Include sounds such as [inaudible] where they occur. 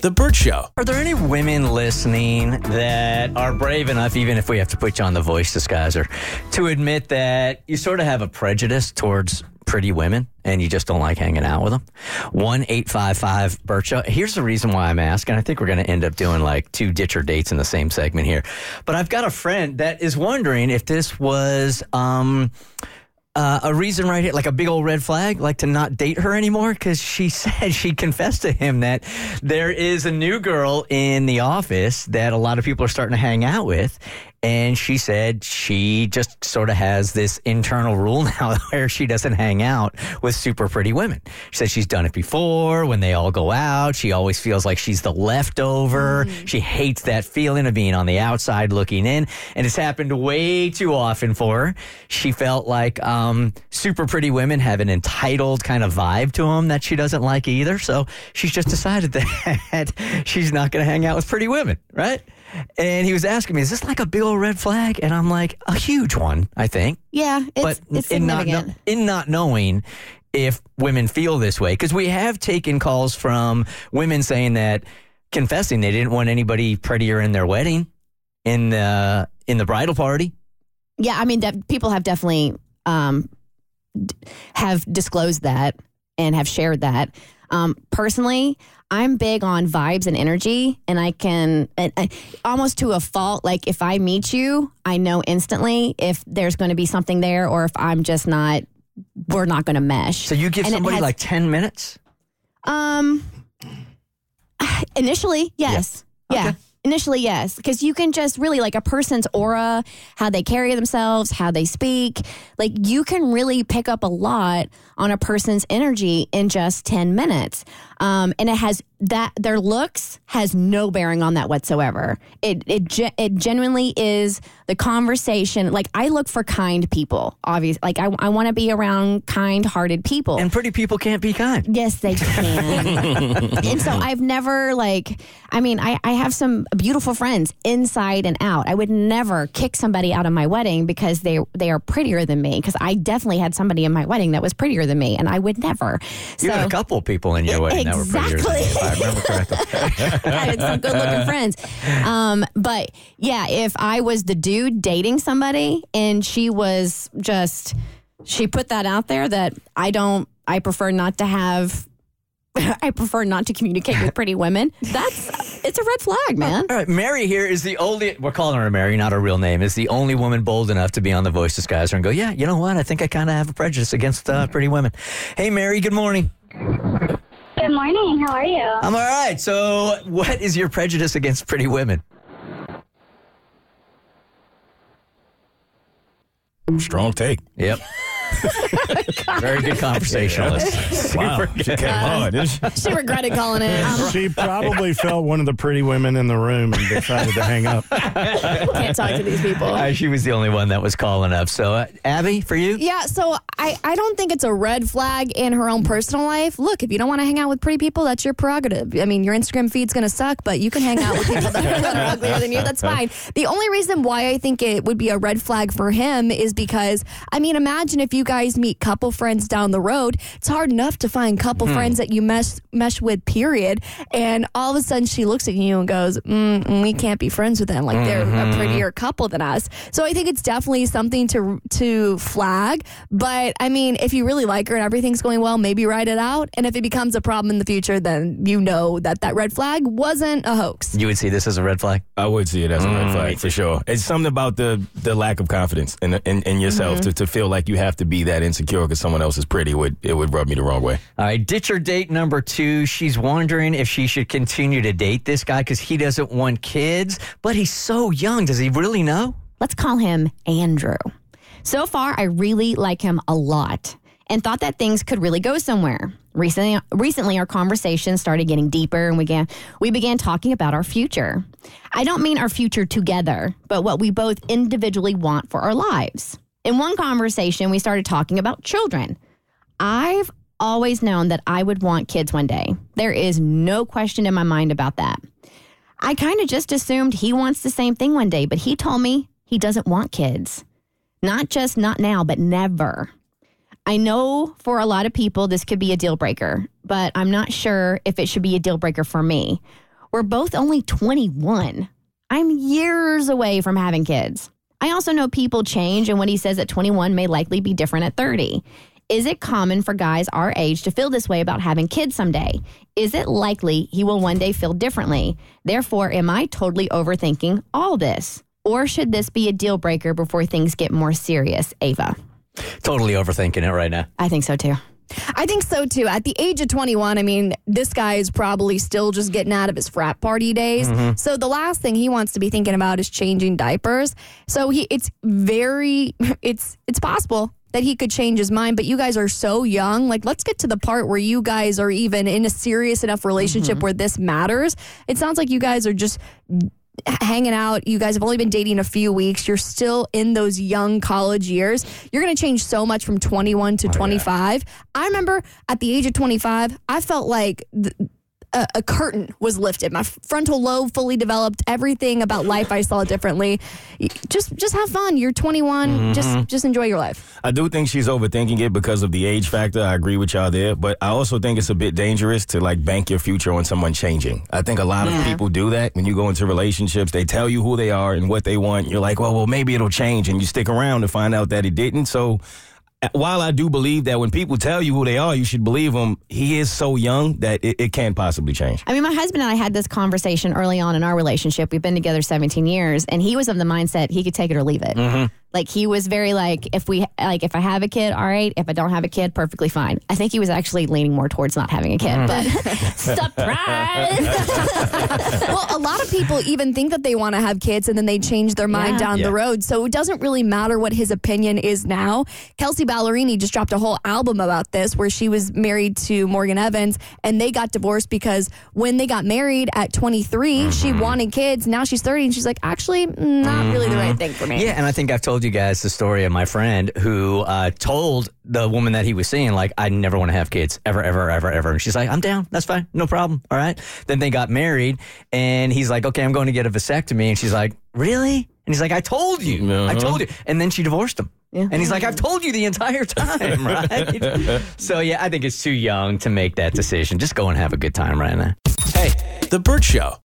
The Burt Show. Are there any women listening that are brave enough, even if we have to put you on the voice disguiser, to admit that you sort of have a prejudice towards pretty women and you just don't like hanging out with them? 1 855 Burt Show. Here's the reason why I'm asking. I think we're going to end up doing like two Ditch or Dates in the same segment here. But I've got a friend that is wondering if this was. um uh, a reason right here, like a big old red flag, like to not date her anymore, because she [laughs] said she confessed to him that there is a new girl in the office that a lot of people are starting to hang out with. And she said she just sort of has this internal rule [laughs] now where she doesn't hang out with super pretty women. She said she's done it before when they all go out. She always feels like she's the leftover. She hates that feeling of being on the outside looking in. And it's happened way too often for her. She felt like um, super pretty women have an entitled kind of vibe to them that she doesn't like either. So she's just decided [laughs] that she's not going to hang out with pretty women, right? And he was asking me, "Is this like a big old red flag?" And I'm like, "A huge one, I think." Yeah, it's, but it's in not kno- in not knowing if women feel this way, because we have taken calls from women saying that confessing they didn't want anybody prettier in their wedding, in the in the bridal party. yeah, I mean, that people have definitely um, d- have disclosed that and have shared that. Um, personally, I'm big on vibes and energy, and I can and, I- almost to a fault. Like if I meet you, I know instantly if there's going to be something there, or if I'm just not. We're not going to mesh. So you give And somebody has- like ten minutes. Um, initially, yes. Yeah. Initially, yes. Because you can just really, like a person's aura, how they carry themselves, how they speak, like you can really pick up a lot on a person's energy in just 10 minutes. Um, and it has that, their looks has no bearing on that whatsoever. It, it, it genuinely is the conversation. Like I look for kind people, obviously. Like I, I want to be around kind hearted people. And pretty people can't be kind. Yes, they can. [laughs] and so I've never like I mean, I, I have some beautiful friends inside and out. I would never kick somebody out of my wedding because they they are prettier than me. Because I definitely had somebody in my wedding that was prettier than me, and I would never. You had a couple people in your wedding that were prettier than you, if I remember correctly. [laughs] I had some good looking friends. Um, but yeah, if I was the dude dating somebody and she was just, she put that out there that I don't, I prefer not to have. [laughs] I prefer not to communicate with pretty women. That's it's a red flag, man. All right, Mary here is the only, we're calling her Mary, not her real name, is the only woman bold enough to be on the voice disguiser and go, yeah, you know what? I think I kind of have a prejudice against uh, pretty women. Hey, Mary, good morning. Good morning. How are you? I'm all right. So, what is your prejudice against pretty women? Strong take. Yep. [laughs] Very good conversationalist. [laughs] Wow. Super She came on, didn't she? She regretted calling in. [laughs] She probably felt one of the pretty women in the room and decided to hang up. Can't talk to these people. Uh, she was the only one that was calling up. So, uh, Abby, for you? Yeah, so I, I don't think it's a red flag in her own personal life. Look, if you don't want to hang out with pretty people, that's your prerogative. I mean, your Instagram feed's going to suck, but you can hang out with people that are, that are uglier than you. That's fine. The only reason why I think it would be a red flag for him is because, I mean, imagine if you guys meet couple friends down the road, it's hard enough to find couple hmm. friends that you mesh mesh with. Period. And all of a sudden, she looks at you and goes, mm, mm "We can't be friends with them. Like they're a mm-hmm. prettier couple than us." So I think it's definitely something to to flag. But I mean, if you really like her and everything's going well, maybe write it out. And if it becomes a problem in the future, then you know that that red flag wasn't a hoax. You would see this as a red flag? I would see it as a red mm. flag for sure. It's something about the the lack of confidence in in, in yourself mm-hmm. to, to feel like you have to be that insecure because someone else is pretty would it would rub me the wrong way. All right, Ditch or Date number two. She's wondering if she should continue to date this guy because he doesn't want kids, but he's so young. Does he really know? Let's call him Andrew. So far, I really like him a lot and thought that things could really go somewhere. Recently, recently our conversation started getting deeper and we began, we began talking about our future. I don't mean our future together, but what we both individually want for our lives. In one conversation, we started talking about children. I've always known that I would want kids one day. There is no question in my mind about that. I kind of just assumed he wants the same thing one day, but he told me he doesn't want kids. Not just not now, but never. I know for a lot of people this could be a deal breaker, but I'm not sure if it should be a deal breaker for me. We're both only 21. I'm years away from having kids. I also know people change, and what he says at 21 may likely be different at 30. Is it common for guys our age to feel this way about having kids someday? Is it likely he will one day feel differently? Therefore, am I totally overthinking all this? Or should this be a deal breaker before things get more serious, Ava? Totally overthinking it right now. I think so too. I think so too. At the age of 21, I mean, this guy is probably still just getting out of his frat party days. Mm-hmm. So the last thing he wants to be thinking about is changing diapers. So he it's very [laughs] it's it's possible that he could change his mind, but you guys are so young. Like let's get to the part where you guys are even in a serious enough relationship mm-hmm. where this matters. It sounds like you guys are just hanging out. You guys have only been dating a few weeks. You're still in those young college years. You're going to change so much from 21 to 25. I remember at the age of 25, I felt like th- a, a curtain was lifted. My frontal lobe fully developed. Everything about life I saw differently. Just just have fun. You're 21. Just mm-hmm. just enjoy your life. I do think she's overthinking it because of the age factor. I agree with y'all there, but I also think it's a bit dangerous to like bank your future on someone changing. I think a lot of people do that when you go into relationships. They tell you who they are and what they want. You're like, well, well, maybe it'll change, and you stick around to find out that it didn't. So. While I do believe that when people tell you who they are, you should believe them. He is so young that it, it can't possibly change. I mean, my husband and I had this conversation early on in our relationship. We've been together 17 years, and he was of the mindset he could take it or leave it. Mm-hmm. Like he was very like, if we like, if I have a kid, all right. If I don't have a kid, perfectly fine. I think he was actually leaning more towards not having a kid, hmm. but [laughs] surprise. [laughs] well, a lot of people even think that they want to have kids and then they change their mind Yeah. down Yeah. the road. So it doesn't really matter what his opinion is now. Kelsea Ballerini just dropped a whole album about this where she was married to Morgan Evans and they got divorced because when they got married at 23, she Mm-hmm. wanted kids. Now she's 30 and she's like, actually, mm, not really the right mm-hmm. thing for me. Yeah, and I think I've told you guys the story of my friend who uh, told the woman that he was seeing, like, I never want to have kids, ever, ever, ever, ever. And she's like, I'm down. That's fine. No problem. All right. Then they got married, and he's like, okay, I'm going to get a vasectomy. And she's like, really? And he's like, I told you. I told you. And then she divorced him. And he's like, I've told you the entire time, [laughs] right? [laughs] so, yeah, I think it's too young to make that decision. Just go and have a good time right now. Hey, The Burt Show.